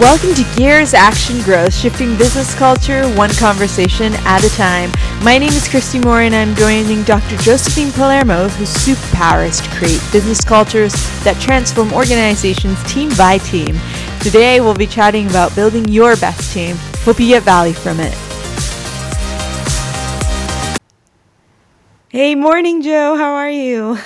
Welcome to Gears Action Growth, shifting business culture one conversation at a time. My name is Christy Moore, and I'm joining Dr. Josephine Palermo, whose superpower is to create business cultures that transform organizations team by team. Today, we'll be chatting about building your best team. Hope you get value from it. Hey, morning, Joe. How are you?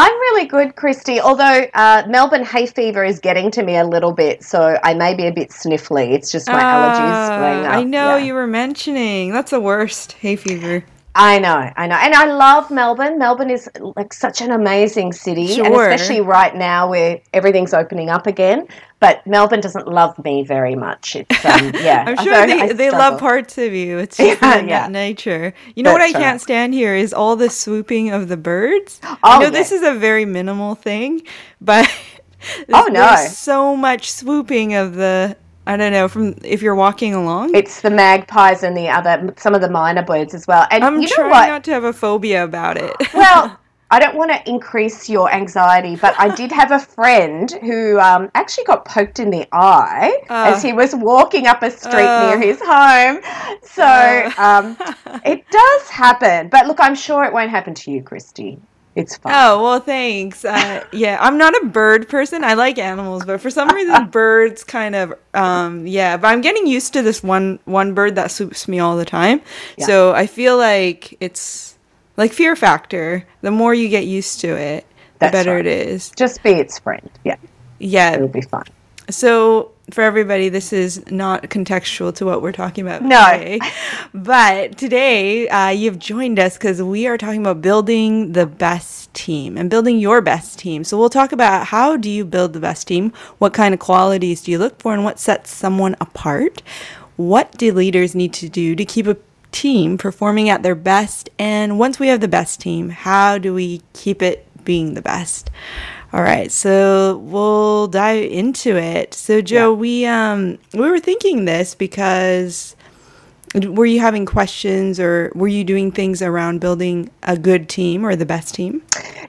I'm really good, Christy. Although uh, Melbourne hay fever is getting to me a little bit, so I may be a bit sniffly. It's just my uh, allergies up. I know yeah. you were mentioning that's the worst hay fever. I know, I know, and I love Melbourne. Melbourne is like such an amazing city, sure. and especially right now where everything's opening up again. But Melbourne doesn't love me very much. It's um, yeah, I'm sure they, they love parts of you. It's just yeah, yeah. nature. You know That's what I can't stand here is all the swooping of the birds. Oh, I know yeah. this is a very minimal thing, but oh no, so much swooping of the I don't know from if you're walking along. It's the magpies and the other some of the minor birds as well. And I'm you know trying what? not to have a phobia about it. well, I don't want to increase your anxiety, but I did have a friend who um, actually got poked in the eye uh, as he was walking up a street uh, near his home. So uh, um, it does happen. But look, I'm sure it won't happen to you, Christy. It's fine. Oh well, thanks. Uh, yeah, I'm not a bird person. I like animals, but for some reason, birds kind of um, yeah. But I'm getting used to this one one bird that swoops me all the time. Yeah. So I feel like it's like fear factor. The more you get used to it, the That's better right. it is. Just be its friend. Yeah. Yeah. It'll be fine. So for everybody, this is not contextual to what we're talking about no. today. but today, uh, you've joined us because we are talking about building the best team and building your best team. So we'll talk about how do you build the best team, what kind of qualities do you look for, and what sets someone apart. What do leaders need to do to keep a team performing at their best? And once we have the best team, how do we keep it being the best? All right, so we'll dive into it. So, Joe, yeah. we um we were thinking this because were you having questions or were you doing things around building a good team or the best team?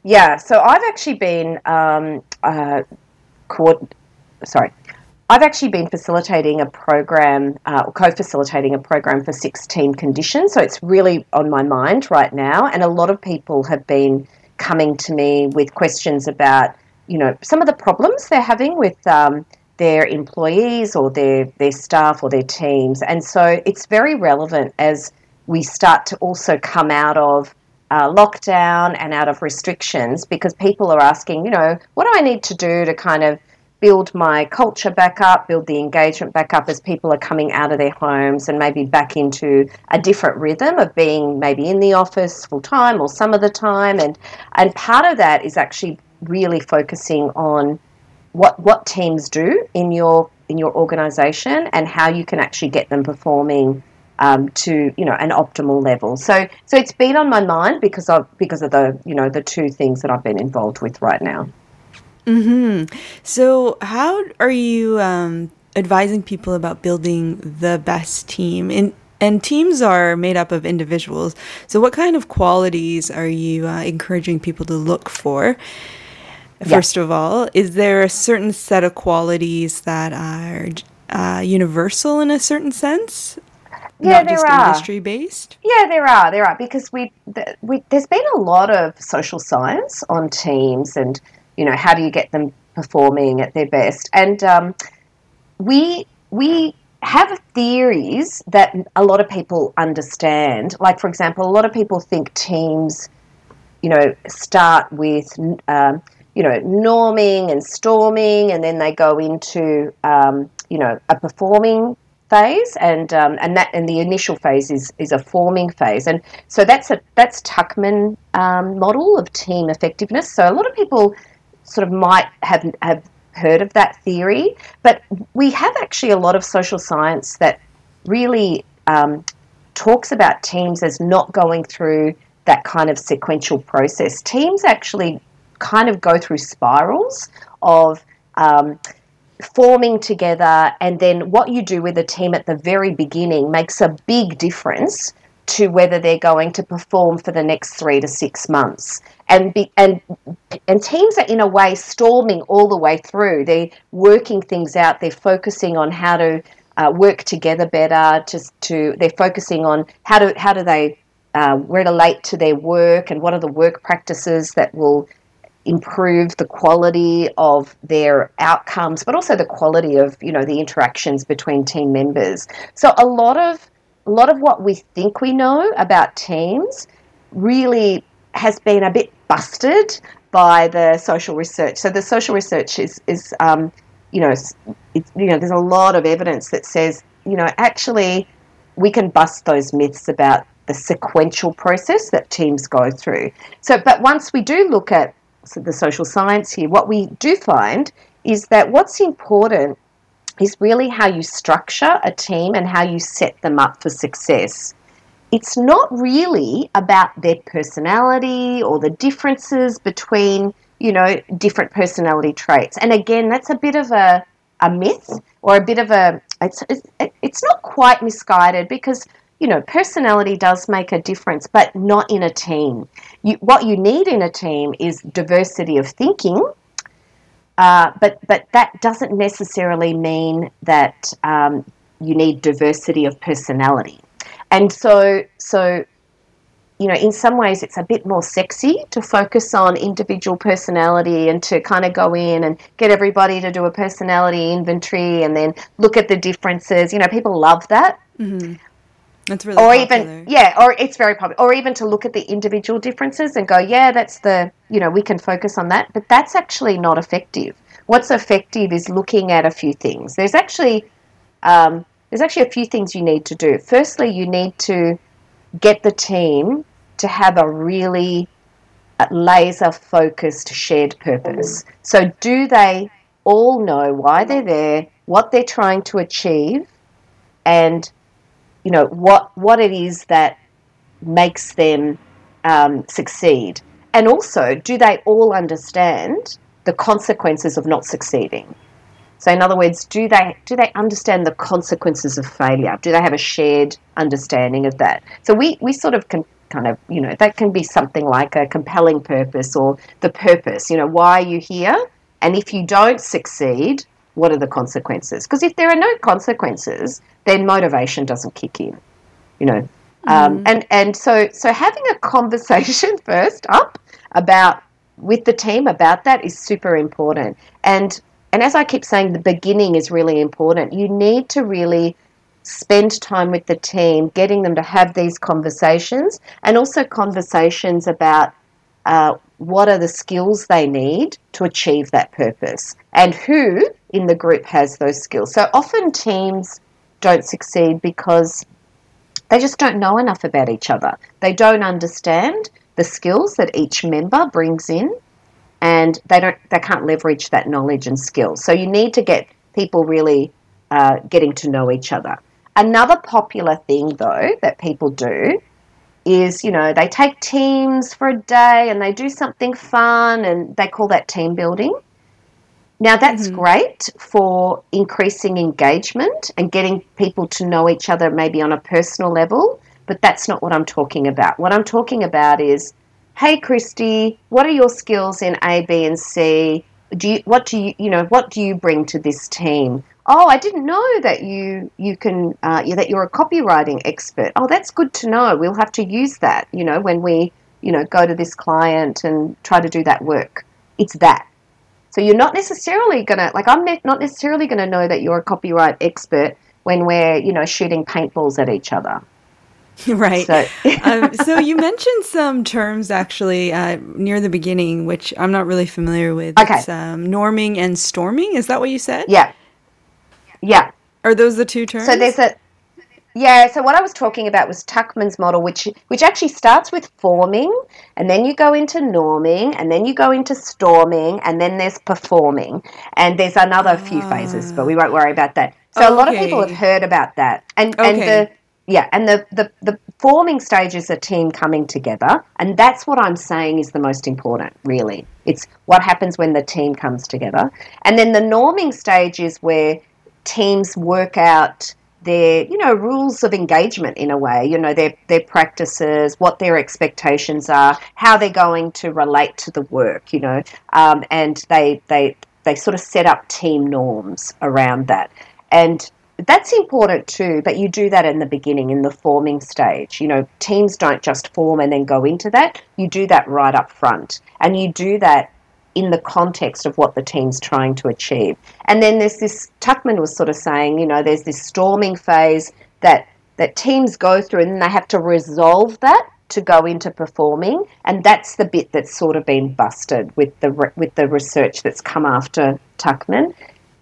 Yeah, so I've actually been um, uh, co- sorry, I've actually been facilitating a program, uh, co-facilitating a program for six team conditions. So it's really on my mind right now, and a lot of people have been coming to me with questions about, you know, some of the problems they're having with um, their employees or their, their staff or their teams. And so it's very relevant as we start to also come out of uh, lockdown and out of restrictions because people are asking, you know, what do I need to do to kind of build my culture back up, build the engagement back up as people are coming out of their homes and maybe back into a different rhythm of being maybe in the office full time or some of the time. And and part of that is actually really focusing on what what teams do in your in your organization and how you can actually get them performing um, to you know an optimal level. So so it's been on my mind because of because of the you know the two things that I've been involved with right now. Hmm. So, how are you um, advising people about building the best team? And and teams are made up of individuals. So, what kind of qualities are you uh, encouraging people to look for? First of all, is there a certain set of qualities that are uh, universal in a certain sense? Yeah, Not there are. industry based. Yeah, there are. There are because we, the, we there's been a lot of social science on teams and you know, how do you get them performing at their best? And um, we we have theories that a lot of people understand. Like, for example, a lot of people think teams, you know, start with, um, you know, norming and storming, and then they go into, um, you know, a performing phase, and um, and that and the initial phase is is a forming phase, and so that's a that's Tuckman um, model of team effectiveness. So a lot of people sort of might have have heard of that theory, but we have actually a lot of social science that really um, talks about teams as not going through that kind of sequential process. Teams actually kind of go through spirals of um, forming together, and then what you do with a team at the very beginning makes a big difference to whether they're going to perform for the next three to six months. And be, and and teams are in a way storming all the way through. They're working things out. They're focusing on how to uh, work together better. Just to they're focusing on how to how do they uh, relate to their work and what are the work practices that will improve the quality of their outcomes, but also the quality of you know the interactions between team members. So a lot of a lot of what we think we know about teams really has been a bit busted by the social research. So the social research is is um, you know you know there's a lot of evidence that says you know actually we can bust those myths about the sequential process that teams go through. So, but once we do look at the social science here, what we do find is that what's important is really how you structure a team and how you set them up for success. It's not really about their personality or the differences between, you know, different personality traits. And again, that's a bit of a, a myth or a bit of a, it's, it's not quite misguided because you know, personality does make a difference, but not in a team. You, what you need in a team is diversity of thinking, uh, but but that doesn't necessarily mean that um, you need diversity of personality. And so so you know, in some ways, it's a bit more sexy to focus on individual personality and to kind of go in and get everybody to do a personality inventory and then look at the differences. You know, people love that. Mm-hmm. That's really or popular. even yeah, or it's very popular. Or even to look at the individual differences and go, yeah, that's the you know we can focus on that, but that's actually not effective. What's effective is looking at a few things. There's actually um, there's actually a few things you need to do. Firstly, you need to get the team to have a really uh, laser focused shared purpose. So, do they all know why they're there, what they're trying to achieve, and you know what what it is that makes them um, succeed, and also do they all understand the consequences of not succeeding? So, in other words, do they do they understand the consequences of failure? Do they have a shared understanding of that? So, we we sort of can kind of you know that can be something like a compelling purpose or the purpose. You know, why are you here? And if you don't succeed, what are the consequences? Because if there are no consequences, then motivation doesn't kick in. You know, um, and and so so having a conversation first up about with the team about that is super important. And and as I keep saying, the beginning is really important. You need to really spend time with the team, getting them to have these conversations, and also conversations about uh, what are the skills they need to achieve that purpose and who in the group has those skills. So often teams don't succeed because they just don't know enough about each other. They don't understand the skills that each member brings in and they don't they can't leverage that knowledge and skill. So you need to get people really uh, getting to know each other. Another popular thing though that people do is you know they take teams for a day and they do something fun and they call that team building. Now that's mm-hmm. great for increasing engagement and getting people to know each other maybe on a personal level, but that's not what I'm talking about. What I'm talking about is, hey Christy, what are your skills in A, B, and C? Do you what do you you know what do you bring to this team? Oh, I didn't know that you you can uh, that you're a copywriting expert. Oh, that's good to know. We'll have to use that. You know when we you know go to this client and try to do that work. It's that so you're not necessarily going to, like, I'm not necessarily going to know that you're a copyright expert when we're, you know, shooting paintballs at each other. Right. So, um, so you mentioned some terms actually uh, near the beginning, which I'm not really familiar with. Okay. It's, um, norming and storming. Is that what you said? Yeah. Yeah. Are those the two terms? So there's a yeah, so what I was talking about was Tuckman's model, which which actually starts with forming, and then you go into norming, and then you go into storming, and then there's performing, and there's another few phases, but we won't worry about that. So okay. a lot of people have heard about that, and okay. and the yeah, and the, the the forming stage is a team coming together, and that's what I'm saying is the most important. Really, it's what happens when the team comes together, and then the norming stage is where teams work out their you know rules of engagement in a way you know their their practices what their expectations are how they're going to relate to the work you know um, and they they they sort of set up team norms around that. And that's important too but you do that in the beginning in the forming stage. You know teams don't just form and then go into that. You do that right up front. And you do that in the context of what the team's trying to achieve. And then there's this, Tuckman was sort of saying, you know, there's this storming phase that, that teams go through and they have to resolve that to go into performing. And that's the bit that's sort of been busted with the, with the research that's come after Tuckman.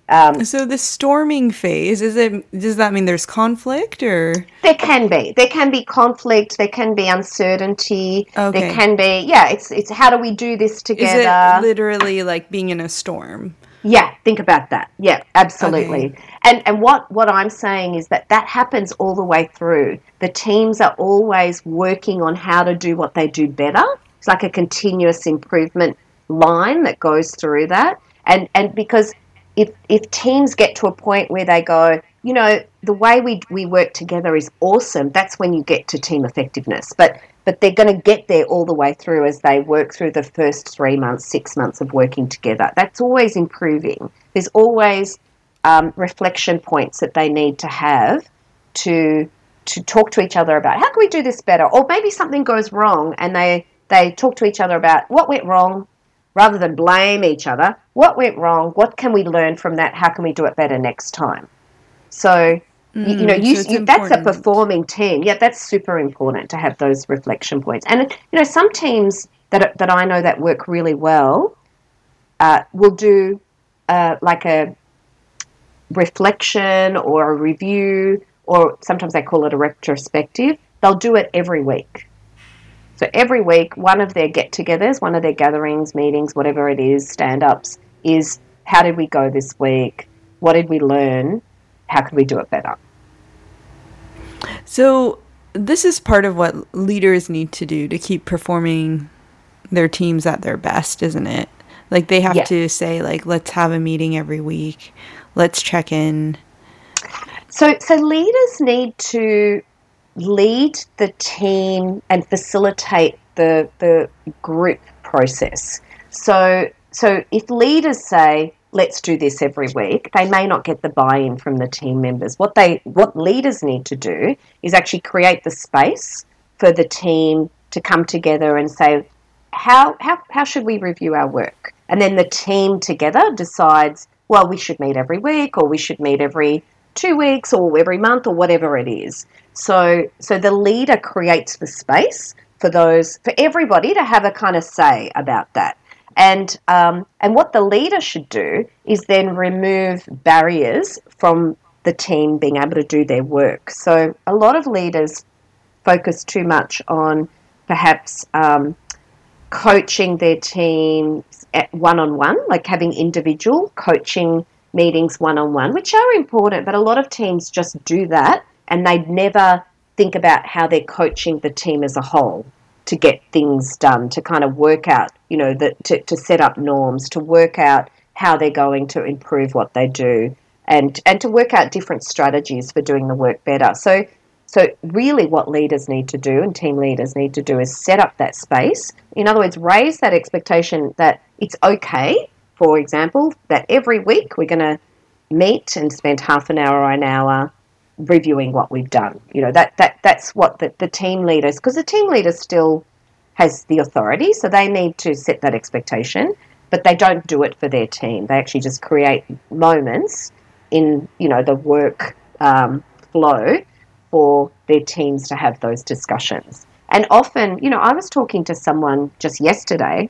Um, so the storming phase is it? Does that mean there's conflict or? There can be. There can be conflict. There can be uncertainty. Okay. There can be. Yeah. It's it's how do we do this together? Is it literally like being in a storm? Yeah. Think about that. Yeah. Absolutely. Okay. And and what what I'm saying is that that happens all the way through. The teams are always working on how to do what they do better. It's like a continuous improvement line that goes through that. And and because if if teams get to a point where they go, you know, the way we we work together is awesome. That's when you get to team effectiveness. But but they're going to get there all the way through as they work through the first three months, six months of working together. That's always improving. There's always um, reflection points that they need to have to to talk to each other about how can we do this better, or maybe something goes wrong and they they talk to each other about what went wrong, rather than blame each other, what went wrong? What can we learn from that? How can we do it better next time? So, mm, you, you, know, you, so you that's a performing team. Yeah, that's super important to have those reflection points. And, you know, some teams that, that I know that work really well uh, will do uh, like a reflection or a review, or sometimes they call it a retrospective. They'll do it every week. So every week, one of their get togethers, one of their gatherings, meetings, whatever it is, stand ups, is how did we go this week? What did we learn? How could we do it better? So, this is part of what leaders need to do to keep performing their teams at their best, isn't it? Like they have yeah. to say like let's have a meeting every week. Let's check in. So so leaders need to lead the team and facilitate the the group process. So so if leaders say let's do this every week they may not get the buy-in from the team members. What they what leaders need to do is actually create the space for the team to come together and say how how, how should we review our work? And then the team together decides well we should meet every week or we should meet every two weeks or every month or whatever it is. So, so the leader creates the space for those, for everybody to have a kind of say about that. And, um, and what the leader should do is then remove barriers from the team being able to do their work. So a lot of leaders focus too much on perhaps um, coaching their team one on one, like having individual coaching meetings one on one, which are important, but a lot of teams just do that and they'd never think about how they're coaching the team as a whole to get things done, to kind of work out, you know, to, to set up norms, to work out how they're going to improve what they do, and and to work out different strategies for doing the work better. So, so really, what leaders need to do and team leaders need to do is set up that space. In other words, raise that expectation that it's okay. For example, that every week we're going to meet and spend half an hour or an hour reviewing what we've done. You know, that, that that's what the, the team leaders, because the team leader still has the authority, so they need to set that expectation, but they don't do it for their team. They actually just create moments in, you know, the work um, flow for their teams to have those discussions. And often, you know, I was talking to someone just yesterday,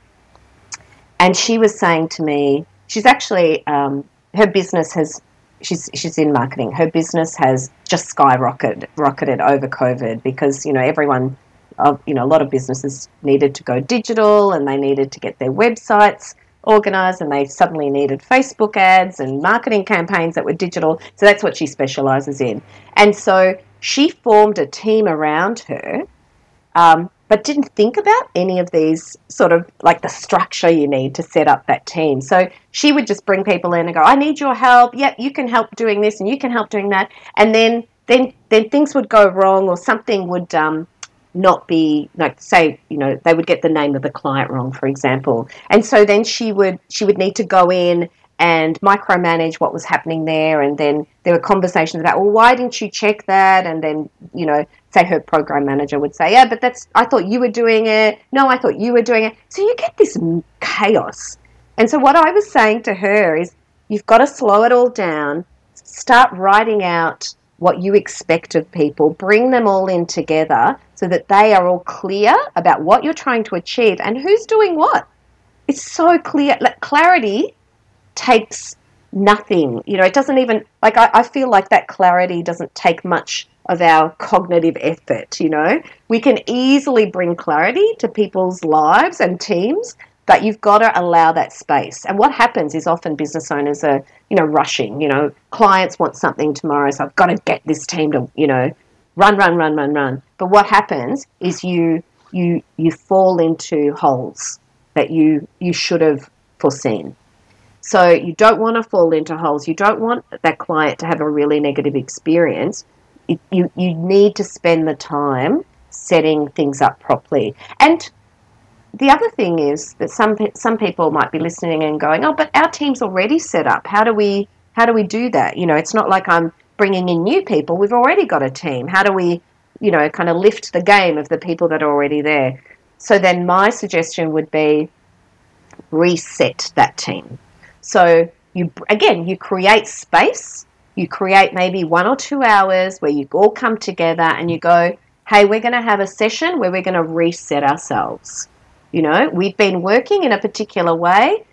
and she was saying to me, she's actually, um, her business has she's she's in marketing. Her business has just skyrocketed rocketed over COVID because you know everyone, uh, you know, a lot of businesses needed to go digital and they needed to get their websites organized and they suddenly needed Facebook ads and marketing campaigns that were digital. So that's what she specializes in. And so she formed a team around her um, but didn't think about any of these sort of like the structure you need to set up that team. So she would just bring people in and go, I need your help. Yep, you can help doing this and you can help doing that. And then then then things would go wrong or something would um, not be like say you know they would get the name of the client wrong for example and so then she would she would need to go in and micromanage what was happening there. And then there were conversations about well why didn't you check that? And then you know say her program manager would say yeah but that's i thought you were doing it. No i thought you were doing it. So you get this chaos. And so what i was saying to her is you've got to slow it all down. Start writing out what you expect of people, bring them all in together so that they are all clear about what you're trying to achieve and who's doing what. It's so clear. Like, clarity takes nothing. You know, it doesn't even, like, I, I feel like that clarity doesn't take much of our cognitive effort, you know. We can easily bring clarity to people's lives and teams but you've got to allow that space. And what happens is often business owners are, you know, rushing. You know, clients want something tomorrow, so I've got to get this team to, you know, run, run, run, run, run. But what happens is you you you fall into holes that you you should have foreseen. So you don't want to fall into holes. You don't want that client to have a really negative experience. You, you, need to spend the time setting things up properly. And the other thing is that some some people might be listening and going, "Oh, but our team's already set up. How do we how do we do that?" You know, it's not like I'm bringing in new people. We've already got a team. How do we, you know, kind of lift the game of the people that are already there? So then my suggestion would be reset that team. So you again, you create space. You create maybe one or two hours where you all come together and you go, "Hey, we're going to have a session where we're going to reset ourselves." You know, we've been working in a particular way.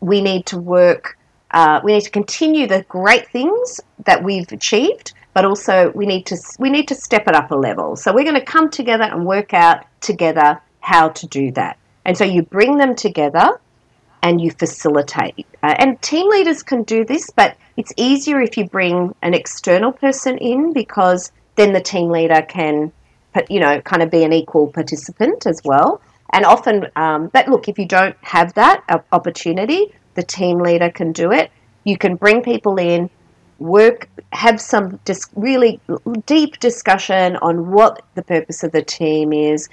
We need to work, uh, we need to continue the great things that we've achieved, but also we need to we need to step it up a level. So we're going to come together and work out together how to do that. And so you bring them together and you facilitate. Uh, and team leaders can do this, but it's easier if you bring an external person in because then the team leader can, you know, kind of be an equal participant as well. And often, um, but look, if you don't have that opportunity, the team leader can do it. You can bring people in, work, have some dis- really deep discussion on what the purpose of the team is,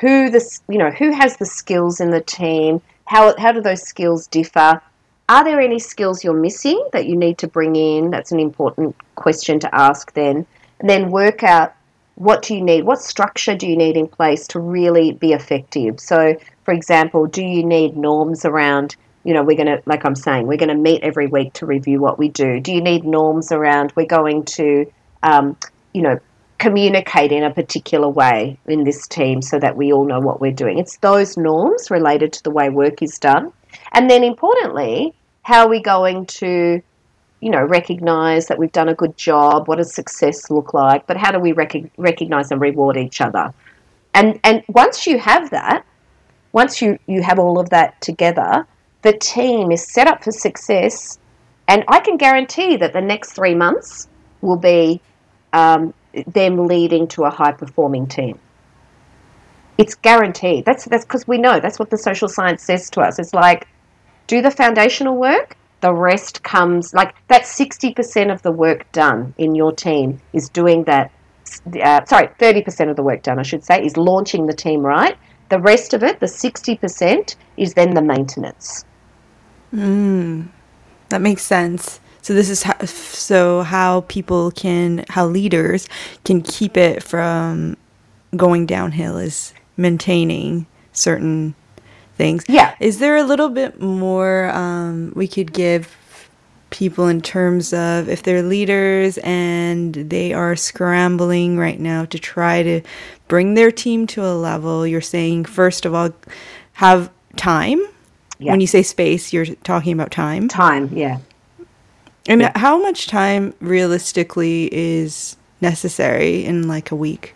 who the you know who has the skills in the team, how how do those skills differ. Are there any skills you're missing that you need to bring in? That's an important question to ask then. And then work out what do you need? What structure do you need in place to really be effective? So, for example, do you need norms around, you know, we're going to, like I'm saying, we're going to meet every week to review what we do? Do you need norms around, we're going to, um, you know, communicate in a particular way in this team so that we all know what we're doing? It's those norms related to the way work is done. And then importantly, how are we going to you know, recognize that we've done a good job. What does success look like? But how do we rec- recognize and reward each other? And and once you have that, once you you have all of that together, the team is set up for success. And I can guarantee that the next three months will be um, them leading to a high performing team. It's guaranteed. That's that's because we know that's what the social science says to us. It's like do the foundational work the rest comes like that 60% of the work done in your team is doing that uh, sorry 30% of the work done i should say is launching the team right the rest of it the 60% is then the maintenance mm, that makes sense so this is how, so how people can how leaders can keep it from going downhill is maintaining certain things. Yeah. Is there a little bit more um, we could give people in terms of if they're leaders and they are scrambling right now to try to bring their team to a level? You're saying, first of all, have time. Yeah. When you say space, you're talking about time. Time, yeah. And yeah. how much time realistically is necessary in like a week?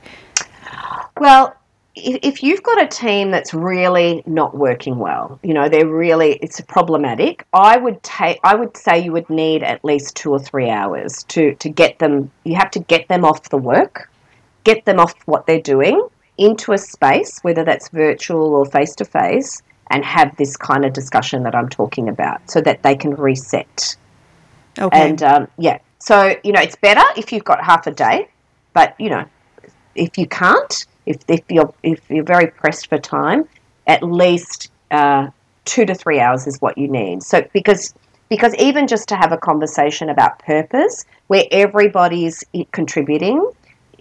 Well, if you've got a team that's really not working well, you know, they're really it's problematic. I would take I would say you would need at least 2 or 3 hours to to get them you have to get them off the work, get them off what they're doing into a space whether that's virtual or face to face and have this kind of discussion that I'm talking about so that they can reset. Okay. And um, yeah, So, you know, it's better if you've got half a day, but, you know, if you can't, if, if, you're, if you're very pressed for time, at least uh, two to three hours is what you need. So, because because even just to have a conversation about purpose where everybody's contributing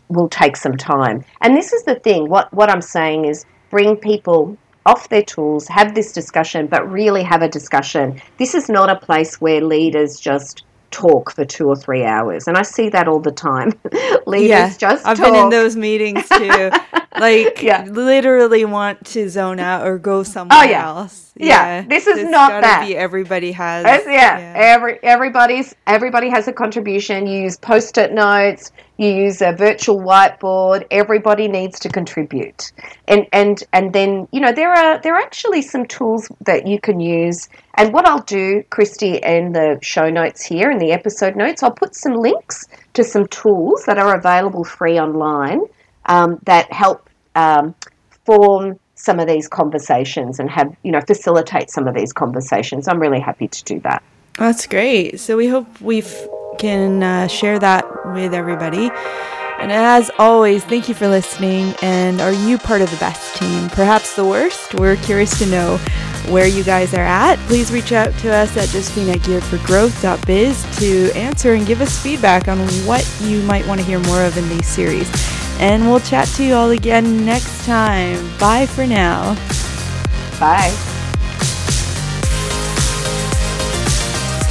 will take some time. And this is the thing, what, what I'm saying is bring people off their tools, have this discussion, but really have a discussion. This is not a place where leaders just talk for two or three hours. And I see that all the time. Leaders yeah, just I've talk. been in those meetings too. like yeah. literally want to zone out or go oh, somewhere oh, yeah. else. Yeah. yeah. This is it's not that. Everybody has yeah. yeah. Every everybody's everybody has a contribution. You use post-it notes, you use a virtual whiteboard. Everybody needs to contribute. And and and then, you know, there are there are actually some tools that you can use and what I'll do, Christy, in the show notes here, in the episode notes, I'll put some links to some tools that are available free online um, that help um, form some of these conversations and have, you know, facilitate some of these conversations. I'm really happy to do that. That's great. So we hope we can uh, share that with everybody. And as always, thank you for listening. And are you part of the best team? Perhaps the worst? We're curious to know where you guys are at. Please reach out to us at Josephine at gearedforgrowth.biz to answer and give us feedback on what you might want to hear more of in these series. And we'll chat to you all again next time. Bye for now. Bye.